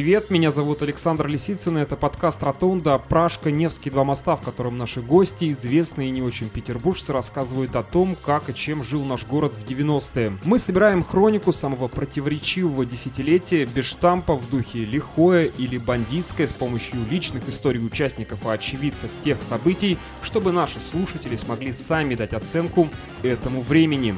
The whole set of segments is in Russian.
привет! Меня зовут Александр Лисицын, и это подкаст «Ротонда» Пражка, Невский, два моста, в котором наши гости, известные и не очень петербуржцы, рассказывают о том, как и чем жил наш город в 90-е. Мы собираем хронику самого противоречивого десятилетия, без штампа, в духе лихое или бандитское, с помощью личных историй участников и очевидцев тех событий, чтобы наши слушатели смогли сами дать оценку этому времени.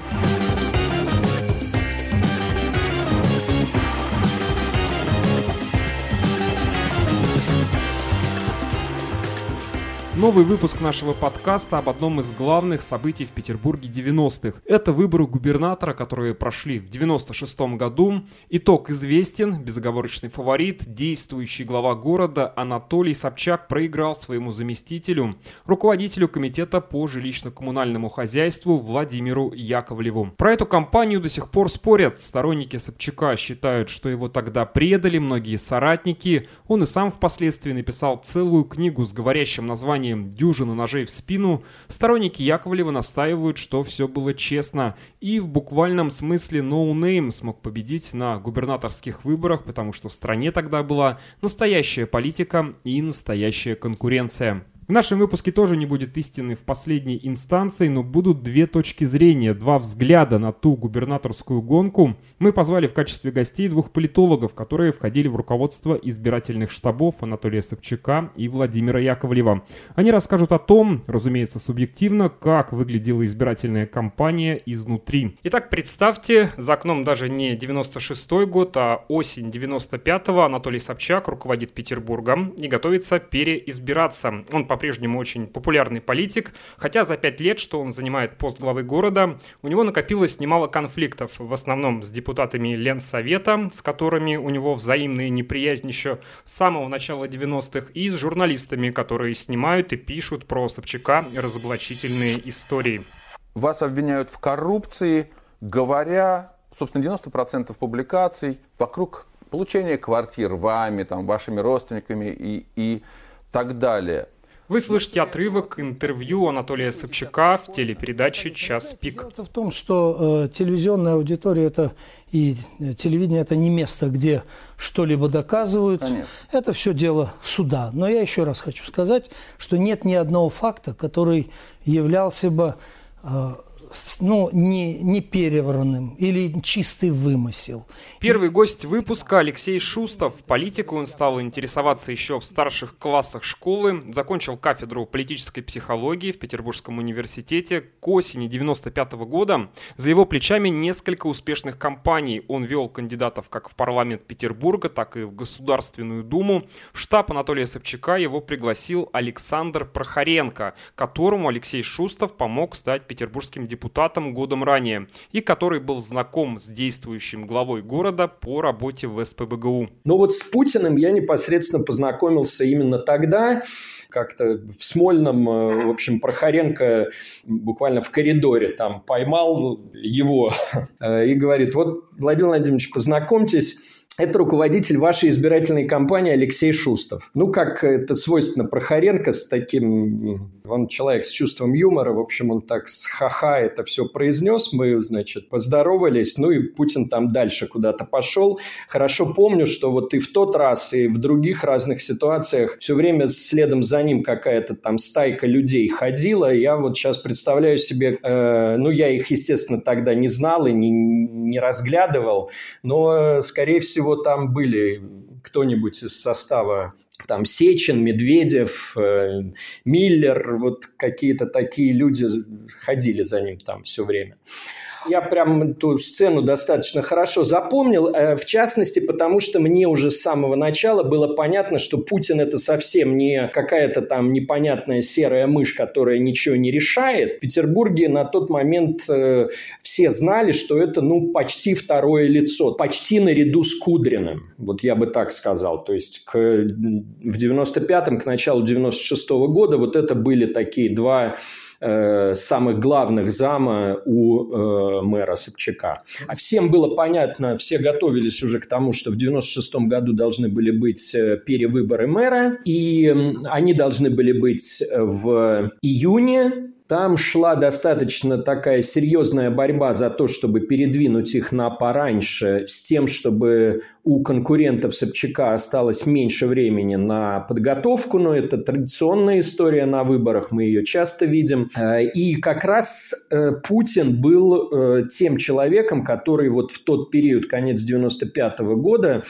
Новый выпуск нашего подкаста об одном из главных событий в Петербурге 90-х. Это выборы губернатора, которые прошли в 96 году. Итог известен. Безоговорочный фаворит, действующий глава города Анатолий Собчак проиграл своему заместителю, руководителю комитета по жилищно-коммунальному хозяйству Владимиру Яковлеву. Про эту кампанию до сих пор спорят. Сторонники Собчака считают, что его тогда предали многие соратники. Он и сам впоследствии написал целую книгу с говорящим названием названием «Дюжина ножей в спину», сторонники Яковлева настаивают, что все было честно, и в буквальном смысле no name смог победить на губернаторских выборах, потому что в стране тогда была настоящая политика и настоящая конкуренция. В нашем выпуске тоже не будет истины в последней инстанции, но будут две точки зрения, два взгляда на ту губернаторскую гонку. Мы позвали в качестве гостей двух политологов, которые входили в руководство избирательных штабов Анатолия Собчака и Владимира Яковлева. Они расскажут о том, разумеется, субъективно, как выглядела избирательная кампания изнутри. Итак, представьте, за окном даже не 96-й год, а осень 95-го Анатолий Собчак руководит Петербургом и готовится переизбираться. Он по-прежнему очень популярный политик, хотя за пять лет, что он занимает пост главы города, у него накопилось немало конфликтов, в основном с депутатами Ленсовета, с которыми у него взаимная неприязнь еще с самого начала 90-х, и с журналистами, которые снимают и пишут про Собчака разоблачительные истории. Вас обвиняют в коррупции, говоря, собственно, 90% публикаций вокруг получения квартир вами, там, вашими родственниками и, и так далее. Вы слышите отрывок интервью Анатолия Собчака в телепередаче «Час пик». Дело в том, что э, телевизионная аудитория это и э, телевидение это не место, где что-либо доказывают. Конечно. Это все дело суда. Но я еще раз хочу сказать, что нет ни одного факта, который являлся бы э, ну, не, не перевранным или чистый вымысел. Первый гость выпуска Алексей Шустов. Политику он стал интересоваться еще в старших классах школы, закончил кафедру политической психологии в Петербургском университете к осени 95 -го года. За его плечами несколько успешных кампаний. Он вел кандидатов как в парламент Петербурга, так и в Государственную Думу. В штаб Анатолия Собчака его пригласил Александр Прохоренко, которому Алексей Шустов помог стать петербургским депутатом депутатом годом ранее и который был знаком с действующим главой города по работе в СПБГУ. Ну вот с Путиным я непосредственно познакомился именно тогда, как-то в Смольном, э, в общем, Прохоренко буквально в коридоре там поймал его э, и говорит, вот, Владимир Владимирович, познакомьтесь, это руководитель вашей избирательной кампании Алексей Шустов. Ну, как это свойственно Прохоренко с таким... Он человек с чувством юмора, в общем, он так с ха-ха это все произнес. Мы, значит, поздоровались, ну и Путин там дальше куда-то пошел. Хорошо помню, что вот и в тот раз, и в других разных ситуациях все время следом за ним какая-то там стайка людей ходила. Я вот сейчас представляю себе, э, ну, я их, естественно, тогда не знал и не, не разглядывал, но, скорее всего, всего, там были кто-нибудь из состава там Сечин, Медведев, э, Миллер, вот какие-то такие люди ходили за ним там все время. Я прям эту сцену достаточно хорошо запомнил, э, в частности, потому что мне уже с самого начала было понятно, что Путин это совсем не какая-то там непонятная серая мышь, которая ничего не решает. В Петербурге на тот момент э, все знали, что это ну почти второе лицо, почти наряду с Кудриным. Вот я бы так сказал. То есть к, в 95-м, к началу 96-го года вот это были такие два э, самых главных зама у э, мэра Собчака. А всем было понятно, все готовились уже к тому, что в 96 году должны были быть э, перевыборы мэра, и они должны были быть в июне Там шла достаточно такая серьезная борьба за то, чтобы передвинуть их на пораньше, с тем, чтобы у конкурентов Собчака осталось меньше времени на подготовку, но это традиционная история на выборах, мы ее часто видим. Э, и как раз э, Путин был э, тем человеком, который вот в тот период, конец 95 -го года,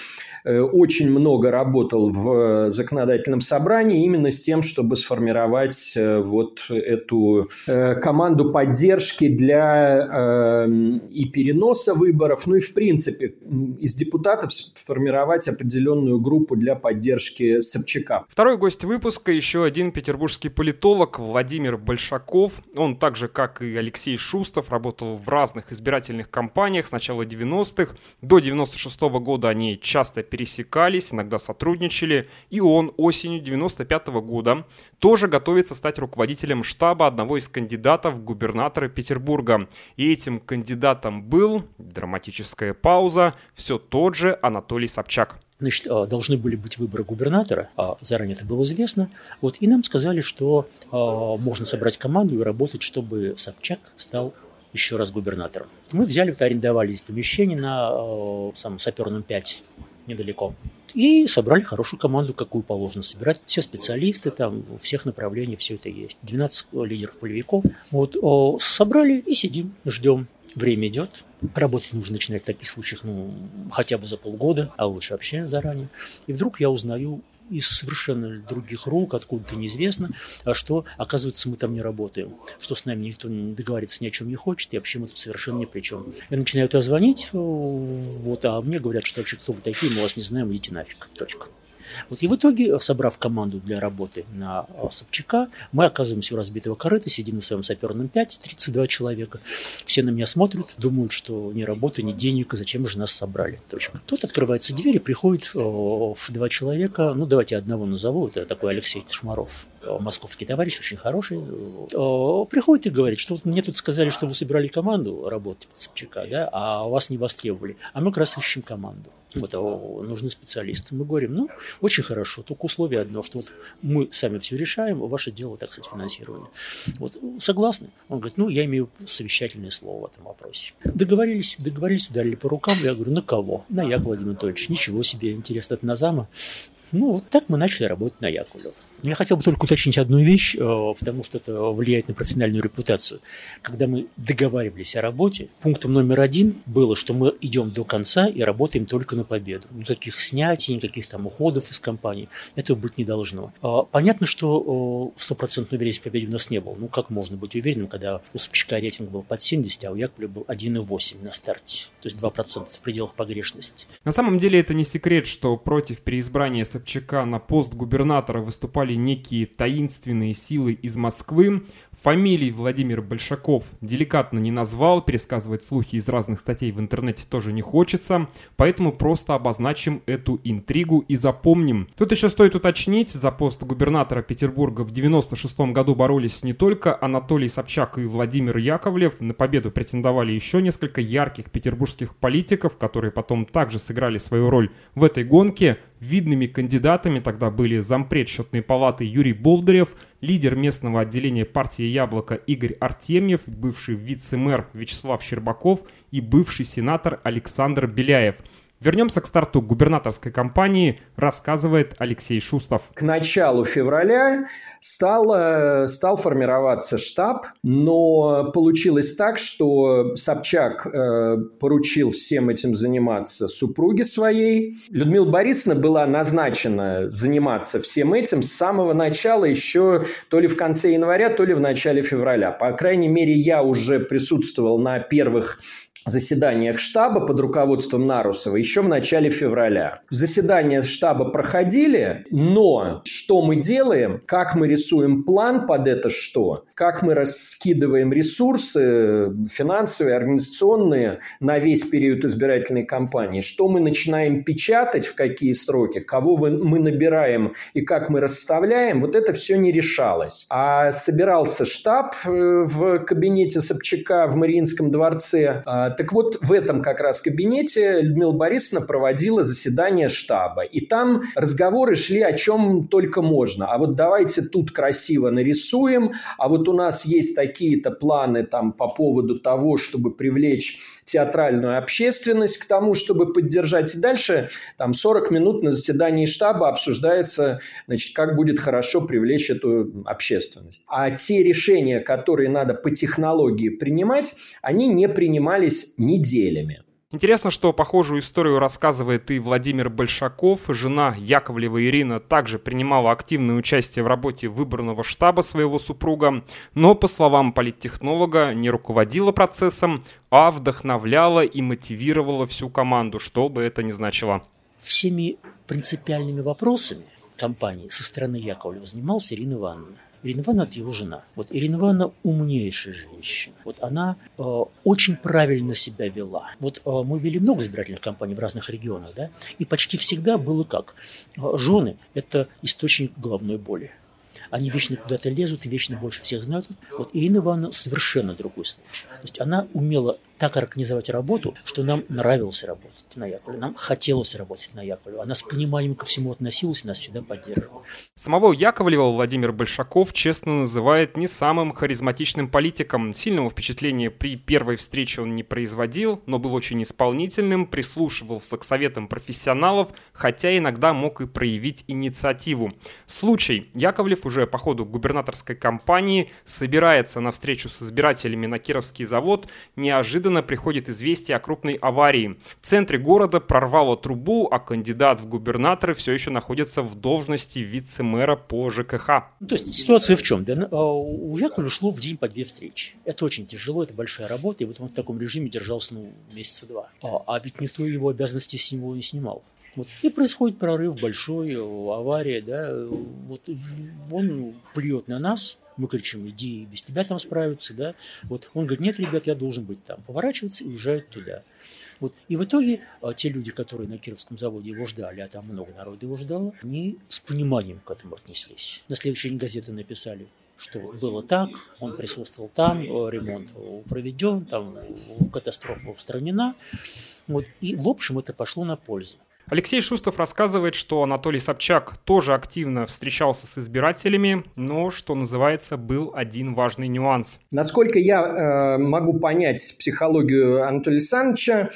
очень много работал в законодательном собрании именно с тем, чтобы сформировать вот эту команду поддержки для и переноса выборов, ну и в принципе из депутатов формировать определенную группу для поддержки Собчака. Второй гость выпуска еще один петербургский политолог Владимир Большаков. Он так же, как и Алексей Шустов, работал в разных избирательных кампаниях с начала 90-х. До 96 -го года они часто пересекались, иногда сотрудничали. И он осенью 95 -го года тоже готовится стать руководителем штаба одного из кандидатов в губернатора Петербурга. И этим кандидатом был, драматическая пауза, все тот же Анатолий Собчак. Значит, а, должны были быть выборы губернатора, а заранее это было известно. Вот, и нам сказали, что а, можно собрать команду и работать, чтобы Собчак стал еще раз губернатором. Мы взяли, вот, арендовали здесь помещение на самом Саперном 5 недалеко. И собрали хорошую команду, какую положено собирать. Все специалисты там, всех направлений, все это есть. 12 лидеров полевиков. Вот, собрали и сидим, ждем. Время идет. Работать нужно начинать в таких случаях, ну, хотя бы за полгода, а лучше вообще заранее. И вдруг я узнаю из совершенно других рук, откуда-то неизвестно, а что, оказывается, мы там не работаем, что с нами никто не договорится ни о чем не хочет, и вообще мы тут совершенно ни при чем. Я начинаю туда звонить, вот, а мне говорят, что вообще кто вы такие, мы вас не знаем, идите нафиг, точка. Вот и в итоге, собрав команду для работы на а, Собчака, мы оказываемся у разбитого корыта, сидим на своем саперном 5, 32 человека. Все на меня смотрят, думают, что ни работа, ни денег, зачем же нас собрали. Точка. Тут открывается дверь, и приходит в два человека, ну давайте одного назову, это такой Алексей Кошмаров, московский товарищ, очень хороший. Приходит и говорит, что вот мне тут сказали, что вы собирали команду работать под Собчака, да, а вас не востребовали. А мы как раз ищем команду вот, нужны специалисты. Мы говорим, ну, очень хорошо, только условие одно, что вот мы сами все решаем, ваше дело, так сказать, финансирование. Вот, согласны? Он говорит, ну, я имею совещательное слово в этом вопросе. Договорились, договорились, ударили по рукам, я говорю, на кого? На Якова Владимир Анатольевич, ничего себе, интересно, это на зама? Ну, вот так мы начали работать на Яковлев. Но я хотел бы только уточнить одну вещь, э, потому что это влияет на профессиональную репутацию. Когда мы договаривались о работе, пунктом номер один было, что мы идем до конца и работаем только на победу. Никаких снятий, никаких там уходов из компании. Этого быть не должно. А, понятно, что стопроцентной уверенности в победе у нас не было. Ну, как можно быть уверенным, когда у Собчака рейтинг был под 70, а у Яковлева был 1,8 на старте. То есть 2% в пределах погрешности. На самом деле это не секрет, что против переизбрания Собчака на пост губернатора выступали некие таинственные силы из Москвы. Фамилии Владимир Большаков деликатно не назвал, пересказывать слухи из разных статей в интернете тоже не хочется, поэтому просто обозначим эту интригу и запомним. Тут еще стоит уточнить, за пост губернатора Петербурга в 96 году боролись не только Анатолий Собчак и Владимир Яковлев, на победу претендовали еще несколько ярких петербургских политиков, которые потом также сыграли свою роль в этой гонке. Видными кандидатами. Тогда были зампред счетной палаты Юрий Болдырев, лидер местного отделения партии «Яблоко» Игорь Артемьев, бывший вице-мэр Вячеслав Щербаков и бывший сенатор Александр Беляев – Вернемся к старту губернаторской кампании, рассказывает Алексей Шустов. К началу февраля стал, э, стал формироваться штаб, но получилось так, что Собчак э, поручил всем этим заниматься супруге своей. Людмила Борисовна была назначена заниматься всем этим с самого начала, еще то ли в конце января, то ли в начале февраля. По крайней мере, я уже присутствовал на первых заседаниях штаба под руководством Нарусова еще в начале февраля. Заседания штаба проходили, но что мы делаем, как мы рисуем план под это что, как мы раскидываем ресурсы финансовые, организационные на весь период избирательной кампании, что мы начинаем печатать, в какие сроки, кого мы набираем и как мы расставляем, вот это все не решалось. А собирался штаб э, в кабинете Собчака в Мариинском дворце, а Так вот, в этом как раз кабинете Людмила Борисовна проводила заседание штаба. И там разговоры шли о чем только можно. А вот давайте тут красиво нарисуем, а вот у нас есть такие-то планы там по поводу того, чтобы привлечь театральную общественность к тому, чтобы поддержать. И дальше там 40 минут на заседании штаба обсуждается, значит, как будет хорошо привлечь эту общественность. А те решения, которые надо по технологии принимать, они не принимались неделями. Интересно, что похожую историю рассказывает и Владимир Большаков. Жена Яковлева Ирина также принимала активное участие в работе выбранного штаба своего супруга, но, по словам политтехнолога, не руководила процессом, а вдохновляла и мотивировала всю команду, что бы это ни значило. Всеми принципиальными вопросами компании со стороны Яковлева занималась Ирина Ивановна. Ирина Ивановна – это его жена. Вот Ирина Ивановна умнейшая женщина. Вот она э, очень правильно себя вела. Вот э, мы вели много избирательных кампаний в разных регионах, да, и почти всегда было как? Э, жены – это источник головной боли. Они вечно куда-то лезут и вечно больше всех знают. Вот Ирина Ивановна совершенно другой случай. То есть она умела так организовать работу, что нам нравилось работать на Яковлеве, нам хотелось работать на Яковлеве. Она с пониманием ко всему относилась и нас всегда поддерживала. Самого Яковлева Владимир Большаков честно называет не самым харизматичным политиком. Сильного впечатления при первой встрече он не производил, но был очень исполнительным, прислушивался к советам профессионалов, хотя иногда мог и проявить инициативу. Случай. Яковлев уже по ходу губернаторской кампании собирается на встречу с избирателями на Кировский завод, неожиданно неожиданно приходит известие о крупной аварии. В центре города прорвало трубу, а кандидат в губернаторы все еще находится в должности вице-мэра по ЖКХ. Ну, то есть ситуация в чем? Да, а, у Яковлева шло в день по две встречи. Это очень тяжело, это большая работа, и вот он в таком режиме держался ну, месяца два. А, а ведь никто его обязанности с него не снимал. Вот. И происходит прорыв большой, авария, да, вот он плюет на нас, мы кричим, иди, без тебя там справятся, да. Вот он говорит, нет, ребят, я должен быть там. Поворачивается и уезжает туда. Вот. И в итоге а, те люди, которые на Кировском заводе его ждали, а там много народа его ждало, они с пониманием к этому отнеслись. На следующий день газеты написали, что было так, он присутствовал там, э, ремонт проведен, там катастрофа устранена. Вот. И, в общем, это пошло на пользу. Алексей Шустов рассказывает, что Анатолий Собчак тоже активно встречался с избирателями, но, что называется, был один важный нюанс. Насколько я э, могу понять психологию Анатолия Александровича,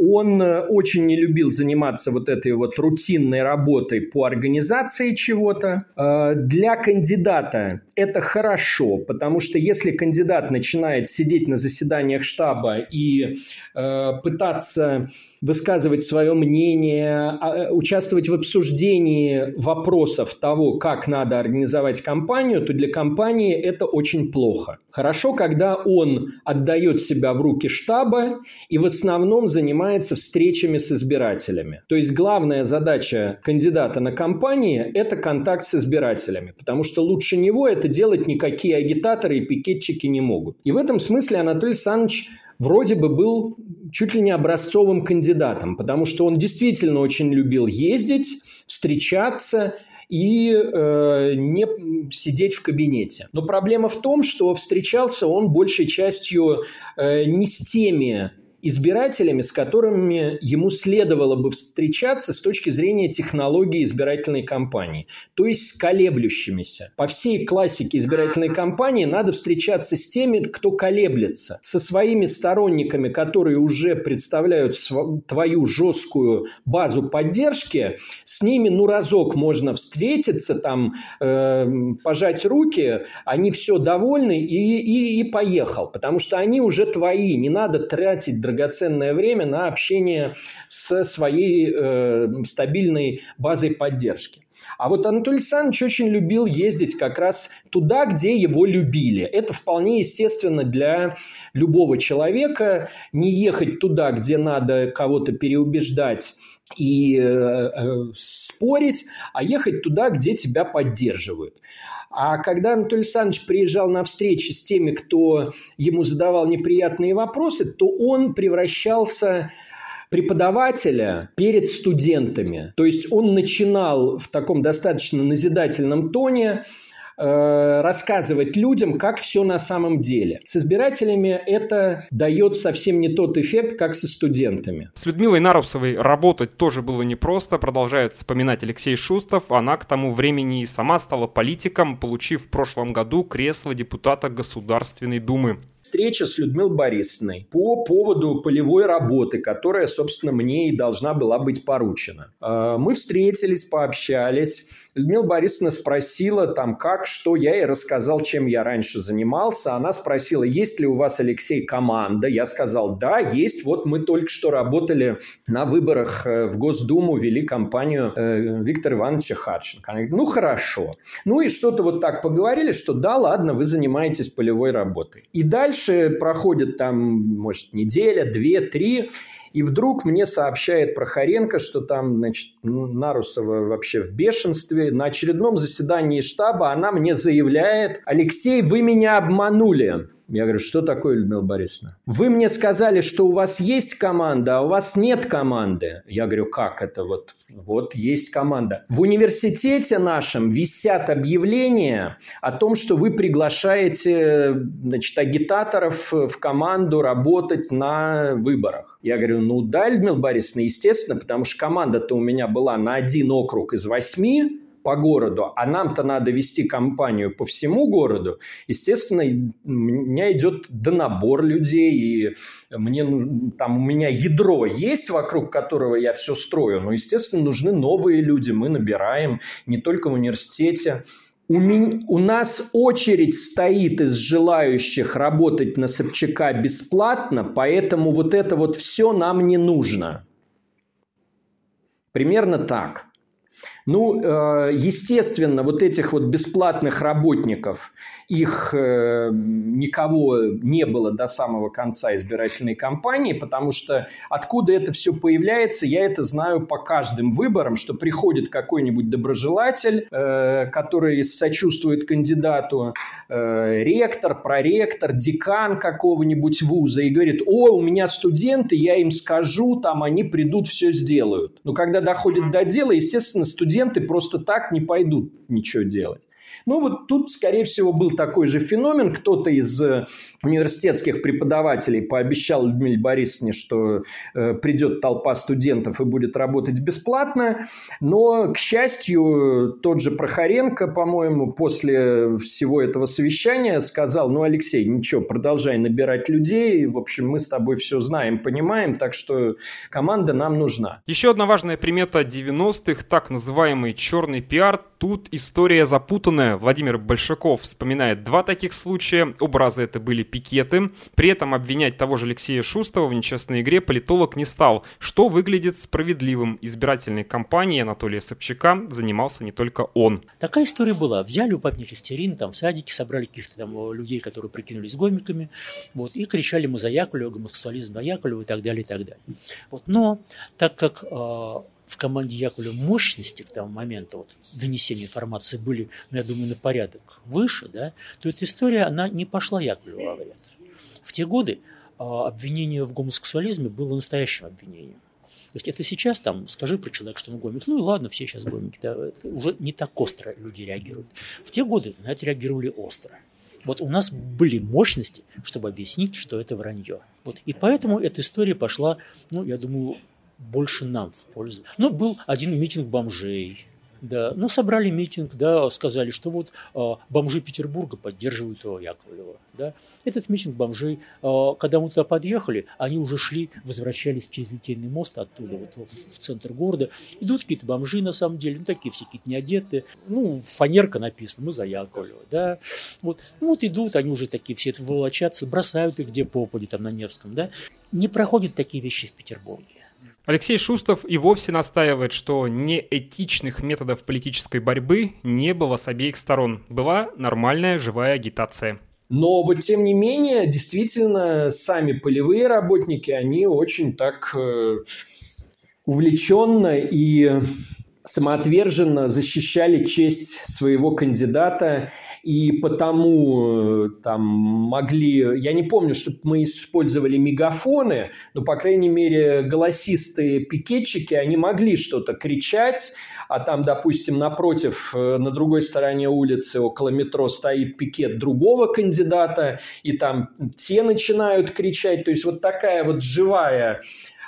он э, очень не любил заниматься вот этой вот рутинной работой по организации чего-то. Э, для кандидата это хорошо, потому что если кандидат начинает сидеть на заседаниях штаба и э, пытаться высказывать свое мнение, а, участвовать в обсуждении вопросов того, как надо организовать кампанию, то для компании это очень плохо. Хорошо, когда он отдает себя в руки штаба и в основном занимается встречами с избирателями. То есть главная задача кандидата на кампании – это контакт с избирателями, потому что лучше него это делать никакие агитаторы и пикетчики не могут. И в этом смысле Анатолий Александрович вроде бы был чуть ли не образцовым кандидатом, потому что он действительно очень любил ездить, встречаться и э, не сидеть в кабинете. Но проблема в том, что встречался он большей частью э, не с теми избирателями, с которыми ему следовало бы встречаться с точки зрения технологии избирательной кампании, то есть с колеблющимися. По всей классике избирательной кампании надо встречаться с теми, кто колеблется, со своими сторонниками, которые уже представляют твою жесткую базу поддержки, с ними ну разок можно встретиться, там э, пожать руки, они все довольны и, и, и поехал, потому что они уже твои, не надо тратить драгоценное время на общение с своей э, стабильной базой поддержки. А вот Анатолий Александрович очень любил ездить как раз туда, где его любили. Это вполне естественно для любого человека. Не ехать туда, где надо кого-то переубеждать и э, э, спорить, а ехать туда, где тебя поддерживают. А когда Анатолий Александрович приезжал на встречи с теми, кто ему задавал неприятные вопросы, то он превращался преподавателя перед студентами. То есть он начинал в таком достаточно назидательном тоне э, рассказывать людям, как все на самом деле. С избирателями это дает совсем не тот эффект, как со студентами. С Людмилой Нарусовой работать тоже было непросто, продолжает вспоминать Алексей Шустов. Она к тому времени и сама стала политиком, получив в прошлом году кресло депутата Государственной Думы встреча с Людмилой Борисовной по поводу полевой работы, которая, собственно, мне и должна была быть поручена. А, мы встретились, пообщались. Людмила Борисовна спросила там, как, что. Я ей рассказал, чем я раньше занимался. Она спросила, есть ли у вас, Алексей, команда? Я сказал, да, есть. Вот мы только что работали на выборах э, в Госдуму, вели кампанию э, Виктора Ивановича Харченко. Она говорит, ну, хорошо. Ну, и что-то вот так поговорили, что да, ладно, вы занимаетесь полевой работой. И дальше проходит там, может, неделя, две, три, и вдруг мне сообщает Прохоренко, что там, значит, Нарусова вообще в бешенстве. На очередном заседании штаба она мне заявляет, Алексей, вы меня обманули. Я говорю, что такое, Людмила Борисовна? Вы мне сказали, что у вас есть команда, а у вас нет команды. Я говорю, как это вот? Вот есть команда. В университете нашем висят объявления о том, что вы приглашаете значит, агитаторов в команду работать на выборах. Я говорю, ну да, Людмила Борисовна, естественно, потому что команда-то у меня была на один округ из восьми, по городу, а нам-то надо вести кампанию по всему городу, естественно, у меня идет донабор людей, и мне там у меня ядро есть, вокруг которого я все строю, но, естественно, нужны новые люди, мы набираем не только в университете, у, меня, у нас очередь стоит из желающих работать на Собчака бесплатно, поэтому вот это вот все нам не нужно. Примерно так. Ну, э, естественно, вот этих вот бесплатных работников их э, никого не было до самого конца избирательной кампании, потому что откуда это все появляется, я это знаю по каждым выборам, что приходит какой-нибудь доброжелатель, э, который сочувствует кандидату, ректор, проректор, декан какого-нибудь вуза и говорит, о, у меня студенты, я им скажу, там они придут, все сделают. Но когда доходит до дела, естественно, студенты просто так не пойдут ничего делать. Ну, вот тут, скорее всего, был такой же феномен. Кто-то из э, университетских преподавателей пообещал Людмиле Борисовне, что э, придет толпа студентов и будет работать бесплатно. Но, к счастью, тот же Прохоренко, по-моему, после всего этого совещания сказал, ну, Алексей, ничего, продолжай набирать людей. В общем, мы с тобой все знаем, понимаем, так что команда нам нужна. Еще одна важная примета 90-х, так называемый черный пиар. Тут история запутанная Владимир Большаков вспоминает два таких случая. Оба раза это были пикеты. При этом обвинять того же Алексея Шустова в нечестной игре политолог не стал, что выглядит справедливым. Избирательной кампанией Анатолия Собчака занимался не только он. Такая история была. Взяли у папни Екатерины, там в садике собрали каких-то там людей, которые прикинулись гомиками, вот, и кричали мы за Яковлева, гомосексуализм за Яковлева и так далее, и так далее. Вот. Но так как а, в команде Яковлева мощности к тому моменту вот, донесения информации были, ну, я думаю, на порядок выше, да, то эта история, она не пошла Яковлеву во вред. В те годы а, обвинение в гомосексуализме было настоящим обвинением. То есть это сейчас там, скажи про человека, что он гомик, ну и ладно, все сейчас гомики, да, уже не так остро люди реагируют. В те годы на это реагировали остро. Вот у нас были мощности, чтобы объяснить, что это вранье. Вот. И поэтому эта история пошла, ну, я думаю, больше нам в пользу. Ну, был один митинг бомжей. Да, ну, собрали митинг, да, сказали, что вот э, бомжи Петербурга поддерживают Яковлева. Да. Этот митинг бомжей, э, когда мы туда подъехали, они уже шли, возвращались через Литейный мост оттуда, вот, в центр города. Идут какие-то бомжи, на самом деле, ну, такие все какие-то неодетые. Ну, фанерка написана, мы за Яковлева, да. Вот, ну, вот идут, они уже такие все волочатся, бросают их где попади, там, на Невском, да. Не проходят такие вещи в Петербурге. Алексей Шустов и вовсе настаивает, что неэтичных методов политической борьбы не было с обеих сторон. Была нормальная живая агитация. Но вот тем не менее, действительно, сами полевые работники, они очень так э, увлеченно и самоотверженно защищали честь своего кандидата и потому э, там могли... Я не помню, чтобы мы использовали мегафоны, но, по крайней мере, голосистые пикетчики, они могли что-то кричать, а там, допустим, напротив, э, на другой стороне улицы, около метро стоит пикет другого кандидата, и там те начинают кричать. То есть вот такая вот живая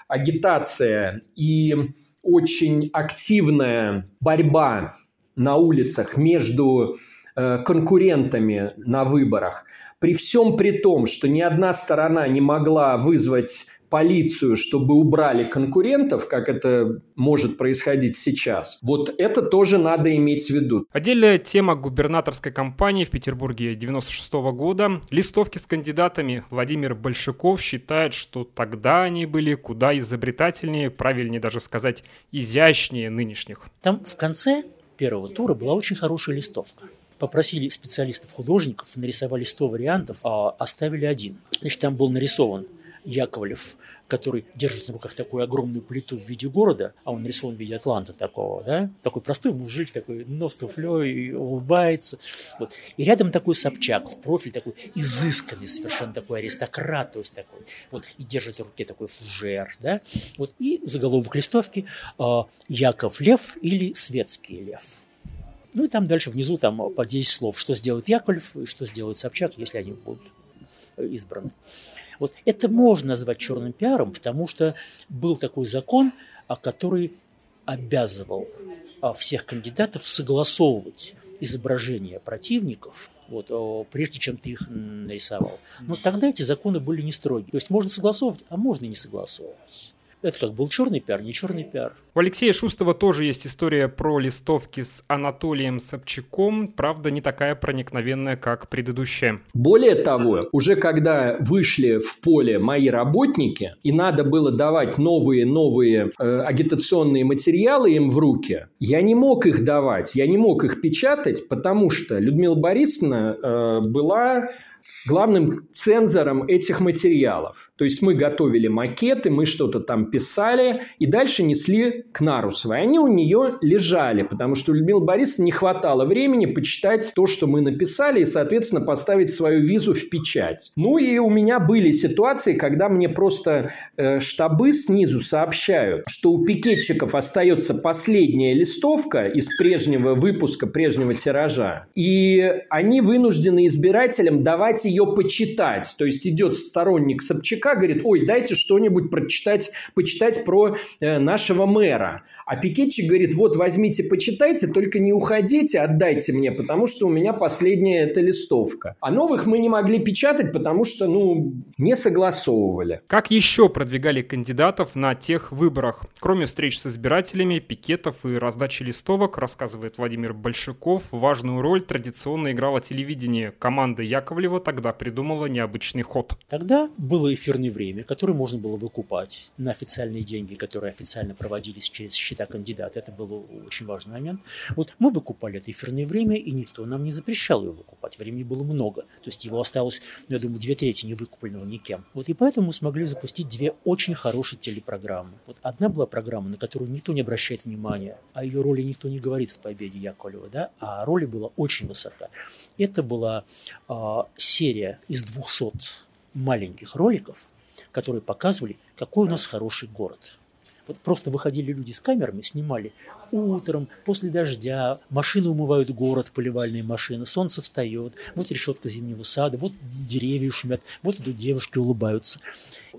агитация и очень активная борьба на улицах между конкурентами на выборах, при всем при том, что ни одна сторона не могла вызвать полицию, чтобы убрали конкурентов, как это может происходить сейчас, вот это тоже надо иметь в виду. Отдельная тема губернаторской кампании в Петербурге 96 -го года. Листовки с кандидатами Владимир Большаков считает, что тогда они были куда изобретательнее, правильнее даже сказать, изящнее нынешних. Там в конце первого тура была очень хорошая листовка попросили специалистов-художников, нарисовали 100 вариантов, а оставили один. Значит, там был нарисован Яковлев, который держит на руках такую огромную плиту в виде города, а он нарисован в виде Атланта такого, да, такой простой мужик, такой нос туфлей, улыбается. Вот. И рядом такой Собчак, в профиль такой изысканный, совершенно такой аристократ, то есть такой, вот, и держит в руке такой фужер, да, вот, и заголовок листовки э, «Яков Лев» или «Светский лев». Ну и там дальше внизу там по 10 слов, что сделает Яковлев и что сделает Собчак, если они будут избраны. Вот это можно назвать черным пиаром, потому что был такой закон, который обязывал а, всех кандидатов согласовывать изображения противников, вот, прежде чем ты их нарисовал. Но тогда эти законы были не строгие. То есть можно согласовывать, а можно и не согласовывать. Это как был черный пиар, не черный пиар. У Алексея Шустова тоже есть история про листовки с Анатолием Собчаком, правда, не такая проникновенная, как предыдущая. Более того, уже когда вышли в поле мои работники, и надо было давать новые-новые э, агитационные материалы им в руки, я не мог их давать, я не мог их печатать, потому что Людмила Борисовна э, была главным цензором этих материалов. То есть мы готовили макеты, мы что-то там писали и дальше несли к Нарусовой. Они у нее лежали, потому что у Людмилы Борисовны не хватало времени почитать то, что мы написали, и, соответственно, поставить свою визу в печать. Ну и у меня были ситуации, когда мне просто э, штабы снизу сообщают, что у пикетчиков остается последняя листовка из прежнего выпуска, прежнего тиража, и они вынуждены избирателям давать ее почитать. То есть идет сторонник Собчака, говорит, ой, дайте что-нибудь прочитать, почитать про э, нашего мэра. А пикетчик говорит, вот возьмите, почитайте, только не уходите, отдайте мне, потому что у меня последняя эта листовка. А новых мы не могли печатать, потому что, ну, не согласовывали. Как еще продвигали кандидатов на тех выборах? Кроме встреч с избирателями, пикетов и раздачи листовок, рассказывает Владимир Большаков, важную роль традиционно играло телевидение. Команда Яковлева тогда придумала необычный ход. Тогда было эфирное эфирное время, которое можно было выкупать на официальные деньги, которые официально проводились через счета кандидата. Это был очень важный момент. Вот мы выкупали это эфирное время, и никто нам не запрещал его выкупать. Времени было много. То есть его осталось, ну, я думаю, две трети невыкупленного никем. Вот и поэтому мы смогли запустить две очень хорошие телепрограммы. Вот одна была программа, на которую никто не обращает внимания, о ее роли никто не говорит в победе Яковлева, да, а роли была очень высока. Это была э, серия из 200 маленьких роликов, которые показывали, какой у нас хороший город. Вот просто выходили люди с камерами, снимали утром, после дождя, машины умывают город, поливальные машины, солнце встает, вот решетка зимнего сада, вот деревья шумят, вот идут девушки, улыбаются.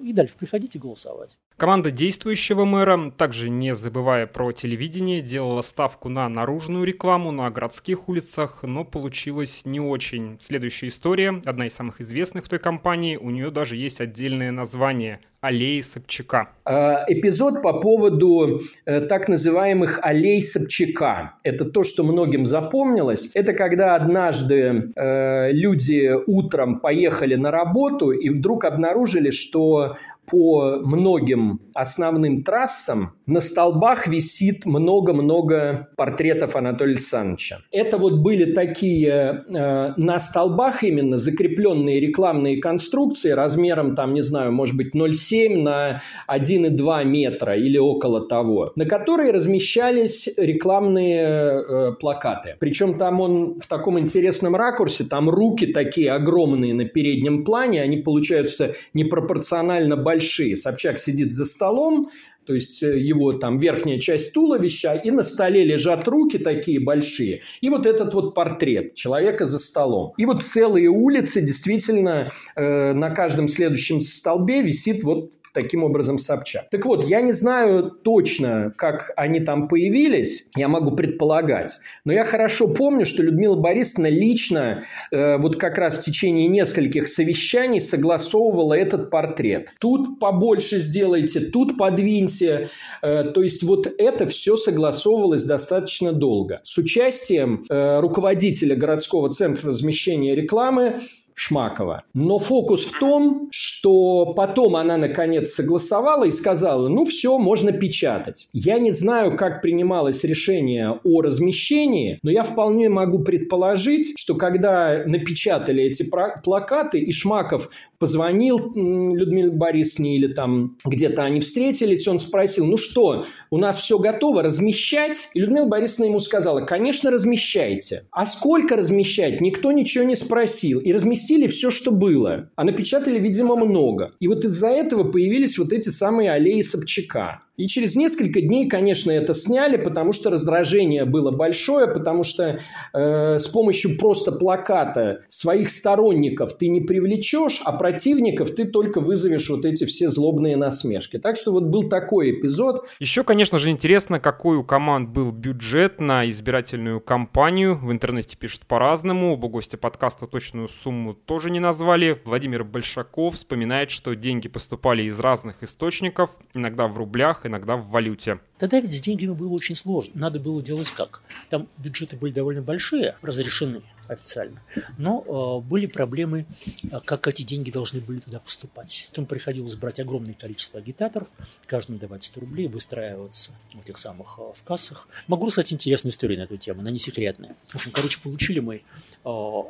И дальше приходите голосовать. Команда действующего мэра, также не забывая про телевидение, делала ставку на наружную рекламу на городских улицах, но получилось не очень. Следующая история, одна из самых известных в той компании, у нее даже есть отдельное название аллеи Собчака. А, эпизод по поводу э, так называемых аллей Собчака. Это то, что многим запомнилось. Это когда однажды э, люди утром поехали на работу и вдруг обнаружили, что по многим основным трассам на столбах висит много-много портретов Анатолия Александровича. Это вот были такие э, на столбах именно закрепленные рекламные конструкции размером, там, не знаю, может быть, 0,7 на 1,2 метра или около того, на которые размещались рекламные э, плакаты. Причем там он в таком интересном ракурсе, там руки такие огромные на переднем плане, они получаются непропорционально большие. Собчак сидит за столом, то есть э, его там верхняя часть туловища, и на столе лежат руки такие большие, и вот этот вот портрет человека за столом. И вот целые улицы действительно э, на каждом следующем столбе висит вот таким образом Собчак. Так вот, я не знаю точно, как они там появились, я могу предполагать, но я хорошо помню, что Людмила Борисовна лично э, вот как раз в течение нескольких совещаний согласовывала этот портрет. Тут побольше сделайте, тут подвиньте. Э, то есть вот это все согласовывалось достаточно долго. С участием э, руководителя городского центра размещения рекламы Шмакова. Но фокус в том, что потом она наконец согласовала и сказала, ну все, можно печатать. Я не знаю, как принималось решение о размещении, но я вполне могу предположить, что когда напечатали эти плакаты, и Шмаков позвонил Людмиле Борисовне или там где-то они встретились, он спросил, ну что, у нас все готово, размещать? И Людмила Борисовна ему сказала, конечно, размещайте. А сколько размещать? Никто ничего не спросил. И разместили все, что было. А напечатали, видимо, много. И вот из-за этого появились вот эти самые аллеи Собчака. И через несколько дней, конечно, это сняли, потому что раздражение было большое, потому что э, с помощью просто плаката своих сторонников ты не привлечешь, а противников ты только вызовешь вот эти все злобные насмешки. Так что вот был такой эпизод. Еще, конечно же, интересно, какой у команд был бюджет на избирательную кампанию. В интернете пишут по-разному. Оба гостя подкаста точную сумму тоже не назвали. Владимир Большаков вспоминает, что деньги поступали из разных источников, иногда в рублях, иногда в валюте. Тогда ведь с деньгами было очень сложно. Надо было делать как? Там бюджеты были довольно большие, разрешены официально, но э, были проблемы, э, как эти деньги должны были туда поступать. Потом приходилось брать огромное количество агитаторов, каждому давать 100 рублей, выстраиваться в этих самых э, в кассах. Могу рассказать интересную историю на эту тему, она не секретная. В общем, короче, получили мы э,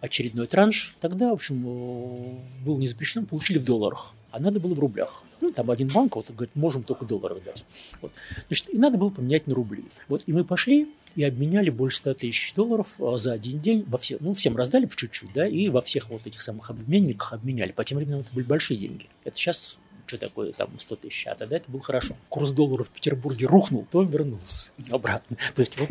очередной транш. Тогда, в общем, э, был не запрещено, получили в долларах а надо было в рублях. Ну, там один банк вот говорит, можем только доллары дать. Вот. Значит, и надо было поменять на рубли. Вот, и мы пошли и обменяли больше 100 тысяч долларов а, за один день. Во все, ну, всем раздали по чуть-чуть, да, и во всех вот этих самых обменниках обменяли. По тем временам это были большие деньги. Это сейчас что такое там 100 тысяч, а тогда это было хорошо. Курс доллара в Петербурге рухнул, то вернулся обратно. То есть вот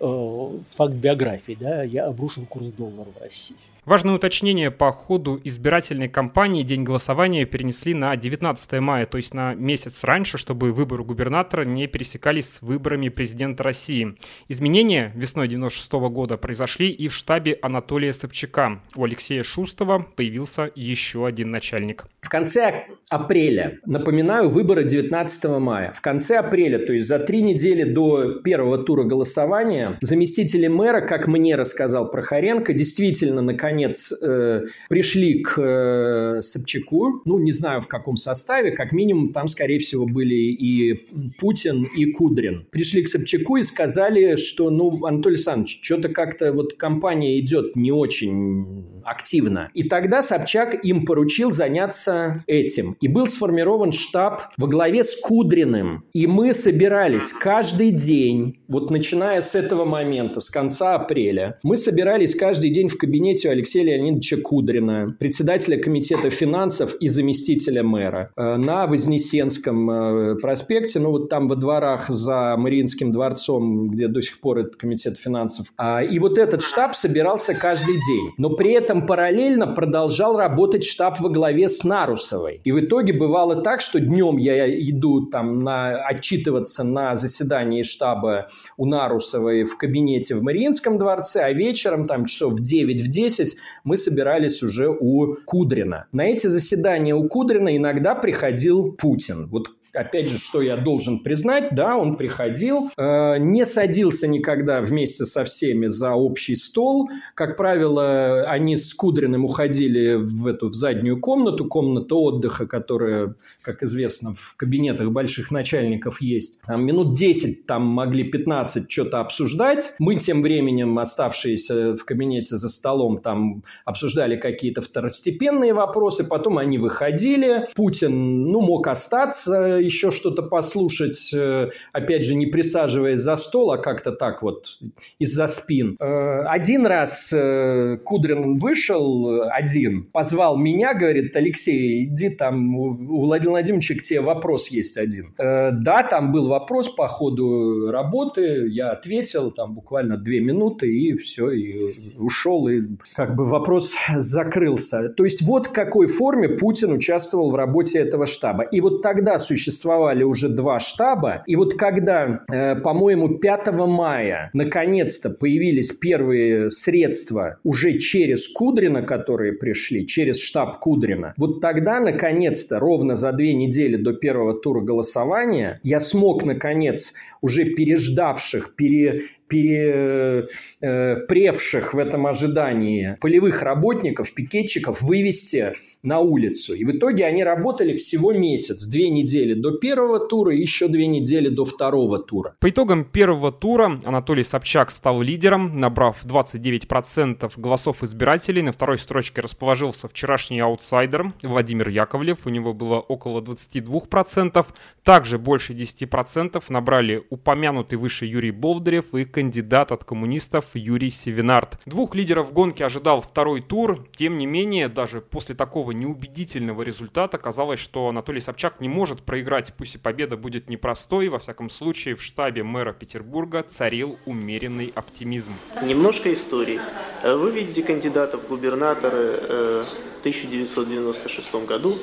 э, факт биографии, да, я обрушил курс доллара в России. Важное уточнение по ходу избирательной кампании день голосования перенесли на 19 мая, то есть на месяц раньше, чтобы выборы губернатора не пересекались с выборами президента России. Изменения весной 96 года произошли и в штабе Анатолия Собчака. У Алексея Шустова появился еще один начальник. В конце апреля, напоминаю, выборы 19 мая. В конце апреля, то есть за три недели до первого тура голосования, заместители мэра, как мне рассказал Прохоренко, действительно наконец наконец, э, пришли к э, Собчаку, ну, не знаю в каком составе, как минимум там, скорее всего, были и Путин, и Кудрин. Пришли к Собчаку и сказали, что, ну, Анатолий Александрович, что-то как-то вот компания идет не очень активно. И тогда Собчак им поручил заняться этим. И был сформирован штаб во главе с Кудриным. И мы собирались каждый день, вот начиная с этого момента, с конца апреля, мы собирались каждый день в кабинете Алексея Леонидовича Кудрина, председателя комитета финансов и заместителя мэра э, на Вознесенском э, проспекте, ну вот там во дворах за Мариинским дворцом, где до сих пор этот комитет финансов. А, и вот этот штаб собирался каждый день, но при этом параллельно продолжал работать штаб во главе с Нарусовой. И в итоге бывало так, что днем я иду там на, отчитываться на заседании штаба у Нарусовой в кабинете в Мариинском дворце, а вечером там часов в 9-10 2015 мы собирались уже у Кудрина. На эти заседания у Кудрина иногда приходил Путин. Вот опять же, что я должен признать, да, он приходил, э, не садился никогда вместе со всеми за общий стол. Как правило, они с Кудриным уходили в эту в заднюю комнату, комнату отдыха, которая как известно, в кабинетах больших начальников есть. Там минут 10, там могли 15 что-то обсуждать. Мы тем временем, оставшиеся в кабинете за столом, там обсуждали какие-то второстепенные вопросы, потом они выходили. Путин, ну, мог остаться еще что-то послушать, э, опять же, не присаживаясь за стол, а как-то так вот из-за спин. Э, один раз э, Кудрин вышел один, позвал меня, говорит, Алексей, иди там, у Владимира Владимировича к тебе вопрос есть один. Да, там был вопрос по ходу работы, я ответил, там буквально две минуты, и все, и ушел, и как бы вопрос закрылся. То есть вот в какой форме Путин участвовал в работе этого штаба. И вот тогда существовали уже два штаба. И вот когда, э, по-моему, 5 мая наконец-то появились первые средства уже через Кудрина, которые пришли, через штаб Кудрина, вот тогда, наконец-то, ровно за две недели до первого тура голосования, я смог, наконец, уже переждавших, пере, перепревших в этом ожидании полевых работников, пикетчиков вывести на улицу. И в итоге они работали всего месяц, две недели до первого тура и еще две недели до второго тура. По итогам первого тура Анатолий Собчак стал лидером, набрав 29% голосов избирателей. На второй строчке расположился вчерашний аутсайдер Владимир Яковлев. У него было около 22%. Также больше 10% набрали упомянутый выше Юрий Болдырев и кандидат от коммунистов Юрий Севинард. Двух лидеров гонки ожидал второй тур. Тем не менее, даже после такого неубедительного результата казалось, что Анатолий Собчак не может проиграть. Пусть и победа будет непростой. Во всяком случае, в штабе мэра Петербурга царил умеренный оптимизм. Немножко истории. Вы видите кандидата в губернаторы э, в 1996 году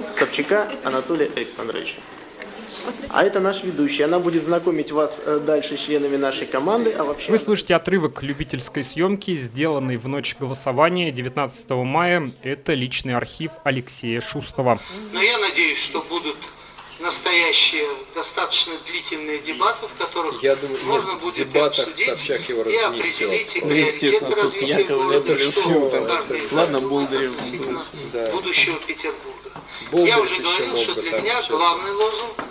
Собчака Анатолия Александровича. А это наш ведущий. Она будет знакомить вас э, дальше с членами нашей команды. А вообще... Вы слышите отрывок любительской съемки, сделанный в ночь голосования 19 мая. Это личный архив Алексея Шустова. Но я надеюсь, что будут настоящие, достаточно длительные дебаты, в которых я думаю, можно нет, будет обсудить Собчак его и определить ну, естественно, тут Яков, это все, ладно, Болдырев, да. будущего Петербурга. Болдырев я уже говорил, что для меня главный лозунг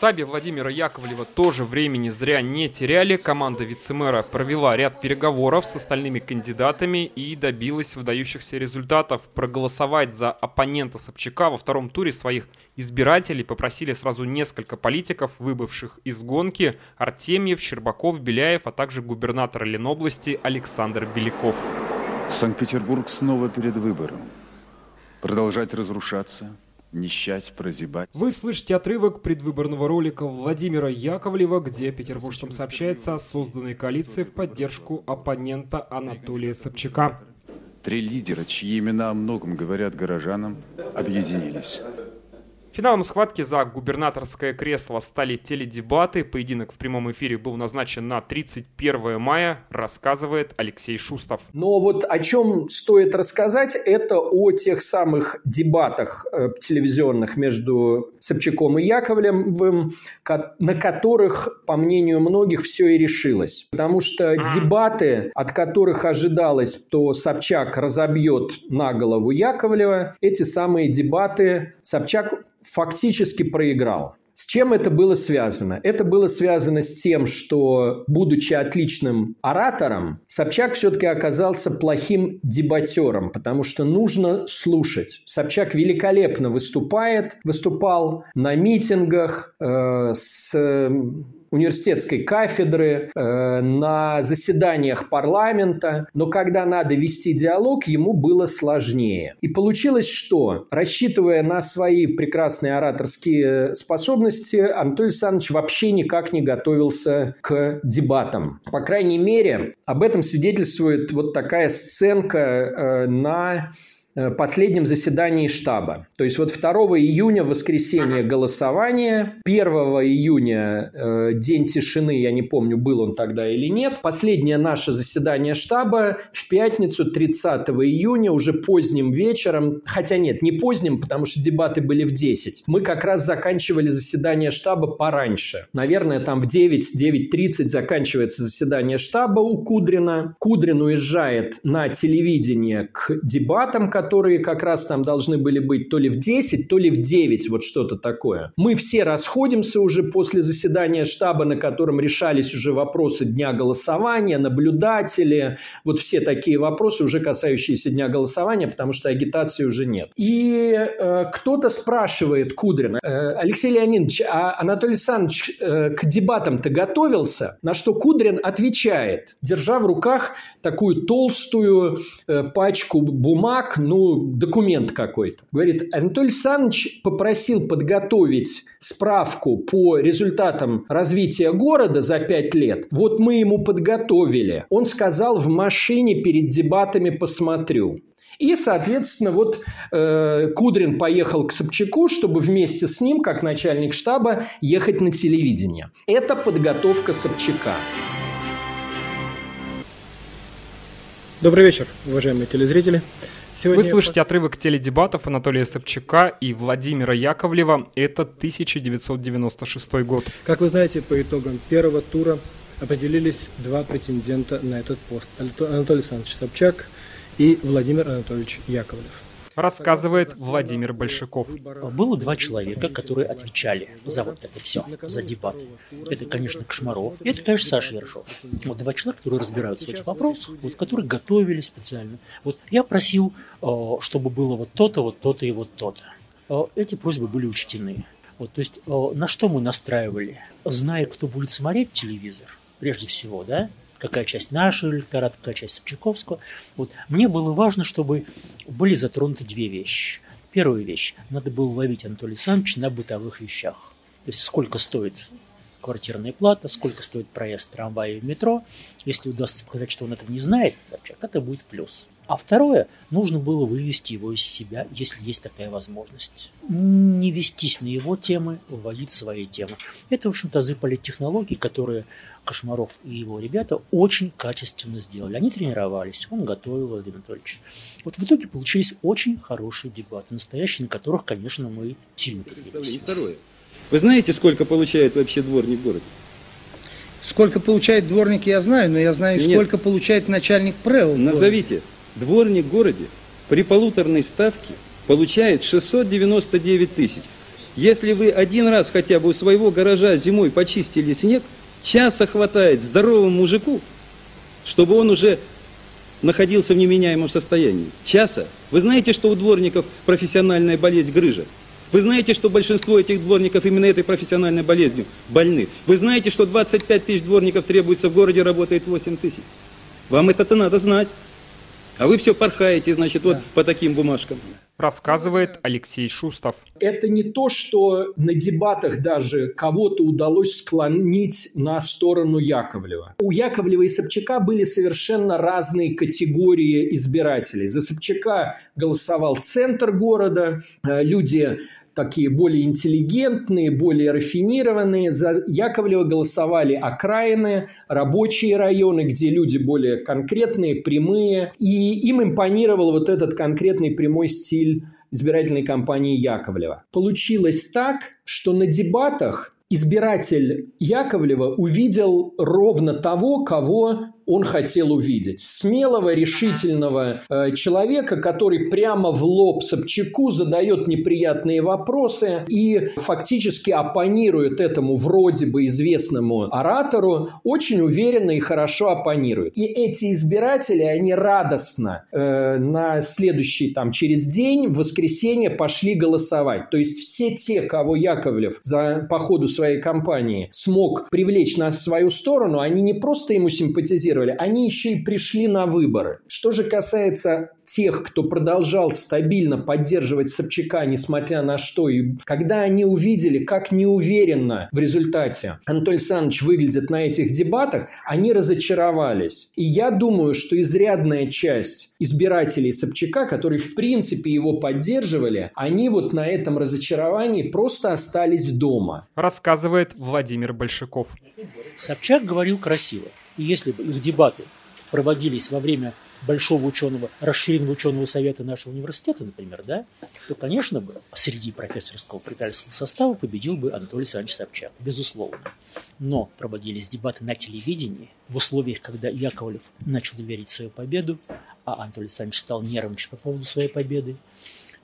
штабе Владимира Яковлева тоже времени зря не теряли. Команда вице-мэра провела ряд переговоров с остальными кандидатами и добилась выдающихся результатов. Проголосовать за оппонента Собчака во втором туре своих избирателей попросили сразу несколько политиков, выбывших из гонки. Артемьев, Щербаков, Беляев, а также губернатор Ленобласти Александр Беляков. Санкт-Петербург снова перед выбором. Продолжать разрушаться – нищать, прозябать. Вы слышите отрывок предвыборного ролика Владимира Яковлева, где петербуржцам сообщается о созданной коалиции в поддержку оппонента Анатолия Собчака. Три лидера, чьи имена о многом говорят горожанам, объединились. Финалом схватки за губернаторское кресло стали теледебаты. Поединок в прямом эфире был назначен на 31 мая, рассказывает Алексей Шустов. Но вот о чем стоит рассказать, это о тех самых дебатах э, телевизионных между Собчаком и Яковлевым, на которых, по мнению многих, все и решилось. Потому что дебаты, от которых ожидалось, что Собчак разобьет на голову Яковлева, эти самые дебаты Собчак фактически проиграл. С чем это было связано? Это было связано с тем, что, будучи отличным оратором, Собчак все-таки оказался плохим дебатером, потому что нужно слушать. Собчак великолепно выступает, выступал на митингах э, с университетской кафедры, э, на заседаниях парламента, но когда надо вести диалог, ему было сложнее. И получилось что? Рассчитывая на свои прекрасные ораторские способности, Анатолий Александрович вообще никак не готовился к дебатам. По крайней мере, об этом свидетельствует вот такая сценка э, на последнем заседании штаба. То есть вот 2 июня, воскресенье, голосование. 1 июня э, день тишины, я не помню, был он тогда или нет. Последнее наше заседание штаба в пятницу 30 июня, уже поздним вечером. Хотя нет, не поздним, потому что дебаты были в 10. Мы как раз заканчивали заседание штаба пораньше. Наверное, там в 9, 9.30 заканчивается заседание штаба у Кудрина. Кудрин уезжает на телевидение к дебатам, которые как раз там должны были быть то ли в 10, то ли в 9, вот что-то такое. Мы все расходимся уже после заседания штаба, на котором решались уже вопросы дня голосования, наблюдатели, вот все такие вопросы, уже касающиеся дня голосования, потому что агитации уже нет. И э, кто-то спрашивает Кудрина, э, Алексей Леонидович, а Анатолий Александрович э, к дебатам-то готовился? На что Кудрин отвечает, держа в руках такую толстую э, пачку бумаг, ну, документ какой-то. Говорит, Анатолий Александрович попросил подготовить справку по результатам развития города за пять лет. Вот мы ему подготовили. Он сказал, в машине перед дебатами посмотрю. И, соответственно, вот э, Кудрин поехал к Собчаку, чтобы вместе с ним, как начальник штаба, ехать на телевидение. Это подготовка Собчака. Добрый вечер, уважаемые телезрители. Сегодня... Вы слышите отрывок теледебатов Анатолия Собчака и Владимира Яковлева. Это 1996 год. Как вы знаете, по итогам первого тура определились два претендента на этот пост. Анатолий Александрович Собчак и Владимир Анатольевич Яковлев рассказывает Владимир Большаков. Было два человека, которые отвечали за вот это все, за дебат. Это, конечно, Кошмаров, и это, конечно, Саша Ершов. Вот два человека, которые разбираются в этих вопросах, вот, которые готовили специально. Вот я просил, э, чтобы было вот то-то, вот то-то и вот то-то. Э, эти просьбы были учтены. Вот, то есть э, на что мы настраивали? Зная, кто будет смотреть телевизор, прежде всего, да, какая часть нашего электората, какая часть Собчаковского. Вот. Мне было важно, чтобы были затронуты две вещи. Первая вещь. Надо было ловить Анатолия Александровича на бытовых вещах. То есть сколько стоит квартирная плата, сколько стоит проезд трамвая и метро. Если удастся показать, что он этого не знает, Собчак, это будет плюс. А второе, нужно было вывести его из себя, если есть такая возможность. Не вестись на его темы, вводить свои темы. Это, в общем-то, азы политтехнологий, которые Кошмаров и его ребята очень качественно сделали. Они тренировались, он готовил, Владимир Анатольевич. Вот в итоге получились очень хорошие дебаты, настоящие, на которых, конечно, мы сильно И второе. Вы знаете, сколько получает вообще дворник в городе? Сколько получает дворник, я знаю, но я знаю, Нет. сколько получает начальник ПРЭО. Назовите. Дворник в городе при полуторной ставке получает 699 тысяч. Если вы один раз хотя бы у своего гаража зимой почистили снег, часа хватает здоровому мужику, чтобы он уже находился в неменяемом состоянии. Часа. Вы знаете, что у дворников профессиональная болезнь грыжа? Вы знаете, что большинство этих дворников именно этой профессиональной болезнью больны? Вы знаете, что 25 тысяч дворников требуется в городе, работает 8 тысяч? Вам это-то надо знать. А вы все порхаете, значит, вот по таким бумажкам. Рассказывает Алексей Шустов. Это не то, что на дебатах даже кого-то удалось склонить на сторону Яковлева. У Яковлева и Собчака были совершенно разные категории избирателей. За Собчака голосовал центр города, э, люди такие более интеллигентные, более рафинированные. За Яковлева голосовали окраины, рабочие районы, где люди более конкретные, прямые. И им импонировал вот этот конкретный прямой стиль избирательной кампании Яковлева. Получилось так, что на дебатах избиратель Яковлева увидел ровно того, кого он хотел увидеть. Смелого, решительного э, человека, который прямо в лоб Собчаку задает неприятные вопросы и фактически оппонирует этому вроде бы известному оратору, очень уверенно и хорошо оппонирует. И эти избиратели, они радостно э, на следующий, там, через день, в воскресенье пошли голосовать. То есть все те, кого Яковлев за, по ходу своей кампании смог привлечь на свою сторону, они не просто ему симпатизировали, прогнозировали, они еще и пришли на выборы. Что же касается тех, кто продолжал стабильно поддерживать Собчака, несмотря на что, и когда они увидели, как неуверенно в результате Анатолий Александрович выглядит на этих дебатах, они разочаровались. И я думаю, что изрядная часть избирателей Собчака, которые в принципе его поддерживали, они вот на этом разочаровании просто остались дома. Рассказывает Владимир Большаков. Собчак говорил красиво. И если бы их дебаты проводились во время большого ученого, расширенного ученого совета нашего университета, например, да, то, конечно бы, среди профессорского преподавательского состава победил бы Анатолий Александрович Собчак, безусловно. Но проводились дебаты на телевидении в условиях, когда Яковлев начал верить в свою победу, а Анатолий Александрович стал нервничать по поводу своей победы,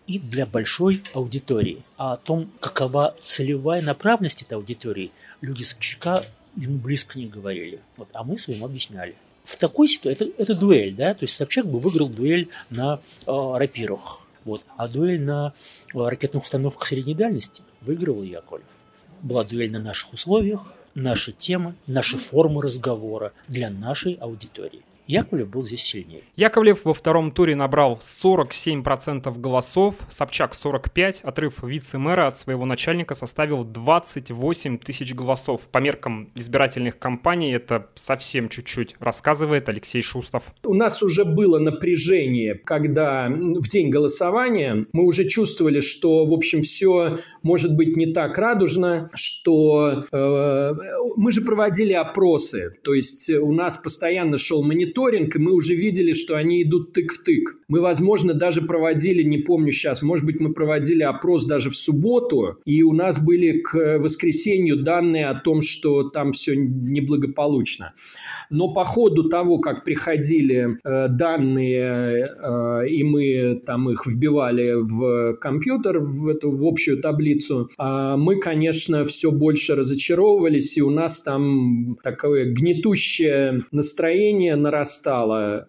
и для большой аудитории. А о том, какова целевая направленность этой аудитории, люди Собчака ему близко не говорили. Вот, а мы своим объясняли в такой ситуации, это, это дуэль, да, то есть Собчак бы выиграл дуэль на э, рапирах, вот, а дуэль на э, ракетных установках средней дальности выигрывал Яковлев. Была дуэль на наших условиях, наши темы, наши формы разговора для нашей аудитории. Яковлев был здесь сильнее. Яковлев во втором туре набрал 47% голосов, Собчак 45, отрыв вице-мэра от своего начальника составил 28 тысяч голосов. По меркам избирательных кампаний это совсем чуть-чуть, рассказывает Алексей Шустов. У нас уже было напряжение, когда в день голосования мы уже чувствовали, что, в общем, все может быть не так радужно, что э, мы же проводили опросы, то есть у нас постоянно шел монитор мониторинг, и мы уже видели, что они идут тык в тык. Мы, возможно, даже проводили, не помню сейчас, может быть, мы проводили опрос даже в субботу, и у нас были к воскресенью данные о том, что там все неблагополучно. Но по ходу того, как приходили э, данные, э, и мы там их вбивали в компьютер, в эту в общую таблицу, э, мы, конечно, все больше разочаровывались, и у нас там такое гнетущее настроение нарастало.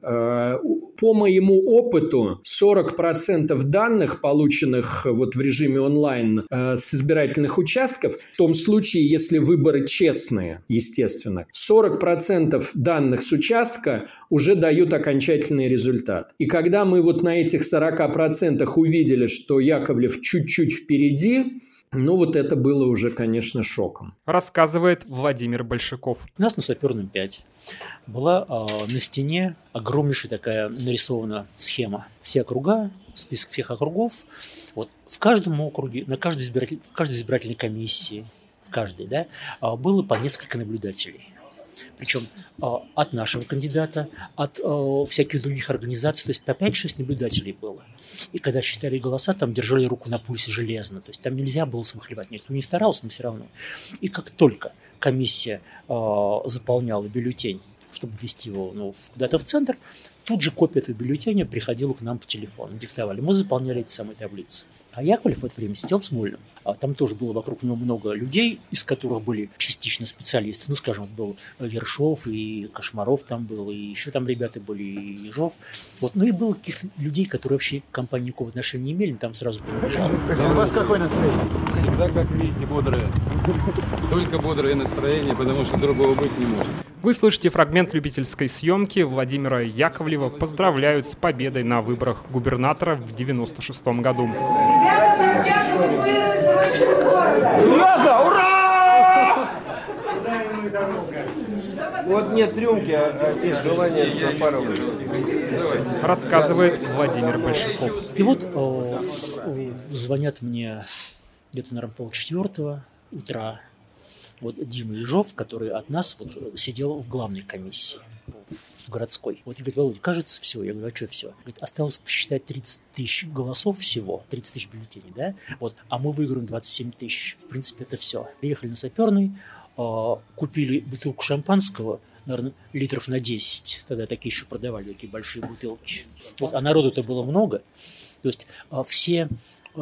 Э, по моему опыту, 40% данных, полученных вот в режиме онлайн э, с избирательных участков, в том случае, если выборы честные, естественно, 40% данных с участка уже дают окончательный результат. И когда мы вот на этих 40% увидели, что Яковлев чуть-чуть впереди, ну, вот это было уже, конечно, шоком. Рассказывает Владимир Большаков. У нас на Саперном 5 была э, на стене огромнейшая такая нарисована схема. Все округа, список всех округов. Вот в каждом округе, на каждой избиратель, в каждой избирательной комиссии, в каждой, да, было по несколько наблюдателей причем а, от нашего кандидата, от а, всяких других организаций, то есть по 5-6 наблюдателей было. И когда считали голоса, там держали руку на пульсе железно, то есть там нельзя было смахлевать, никто не старался, но все равно. И как только комиссия э, заполняла бюллетень, чтобы ввести его ну, куда-то в центр, тут же копия этого бюллетеня приходила к нам по телефону, диктовали. Мы заполняли эти самые таблицы. А Яковлев в это время сидел в Смольном. А там тоже было вокруг него много людей, из которых были частично специалисты. Ну, скажем, был Вершов, и Кошмаров там был, и еще там ребята были, и Ежов. Вот. Ну и было каких-то людей, которые вообще к компании никакого отношения не имели, там сразу принадлежало. У вас какое настроение? Всегда, как видите, бодрое. Только бодрое настроение, потому что другого быть не может. Вы слышите фрагмент любительской съемки Владимира Яковлева поздравляют с победой на выборах губернатора в 96 году. Ребята, Ура! Ура! Вот нет рюмки, а, а нет желания запарывать. Рассказывает Владимир Большаков. И вот о, звонят мне где-то, наверное, полчетвертого утра вот Дима Ежов, который от нас вот сидел в главной комиссии в городской. Вот говорит, Володя, кажется, все. Я говорю, а что все? Говорит, осталось посчитать 30 тысяч голосов всего, 30 тысяч бюллетеней, да? Вот, а мы выиграем 27 тысяч. В принципе, это все. Приехали на Саперный, а, купили бутылку шампанского, наверное, литров на 10. Тогда такие еще продавали, такие большие бутылки. Вот, а народу-то было много. То есть а, все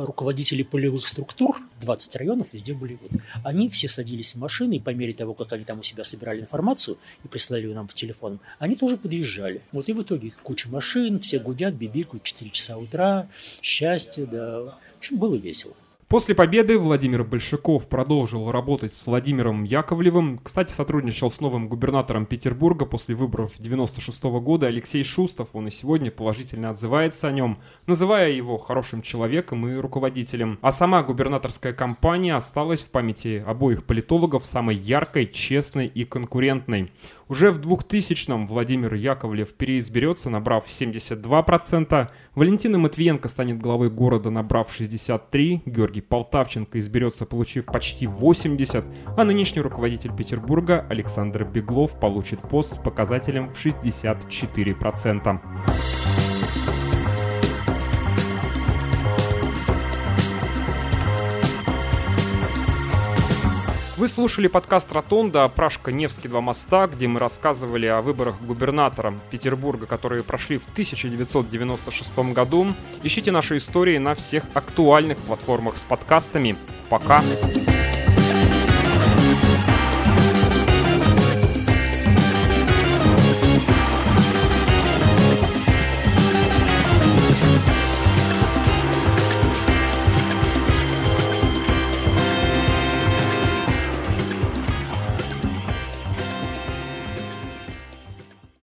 руководители полевых структур, 20 районов везде были, вот, они все садились в машины, и по мере того, как они там у себя собирали информацию и прислали ее нам по телефону, они тоже подъезжали. Вот и в итоге куча машин, все гудят, бибикают, 4 часа утра, счастье, да. В общем, было весело. После победы Владимир Большаков продолжил работать с Владимиром Яковлевым. Кстати, сотрудничал с новым губернатором Петербурга после выборов 96 года Алексей Шустов. Он и сегодня положительно отзывается о нем, называя его хорошим человеком и руководителем. А сама губернаторская кампания осталась в памяти обоих политологов самой яркой, честной и конкурентной. Уже в 2000-м Владимир Яковлев переизберется, набрав 72%. Валентина Матвиенко станет главой города, набрав 63%. Георгий Полтавченко изберется, получив почти 80%. А нынешний руководитель Петербурга Александр Беглов получит пост с показателем в 64%. Вы слушали подкаст «Ротонда» Пражка-Невский два моста, где мы рассказывали о выборах губернатора Петербурга, которые прошли в 1996 году. Ищите наши истории на всех актуальных платформах с подкастами. Пока! Пока!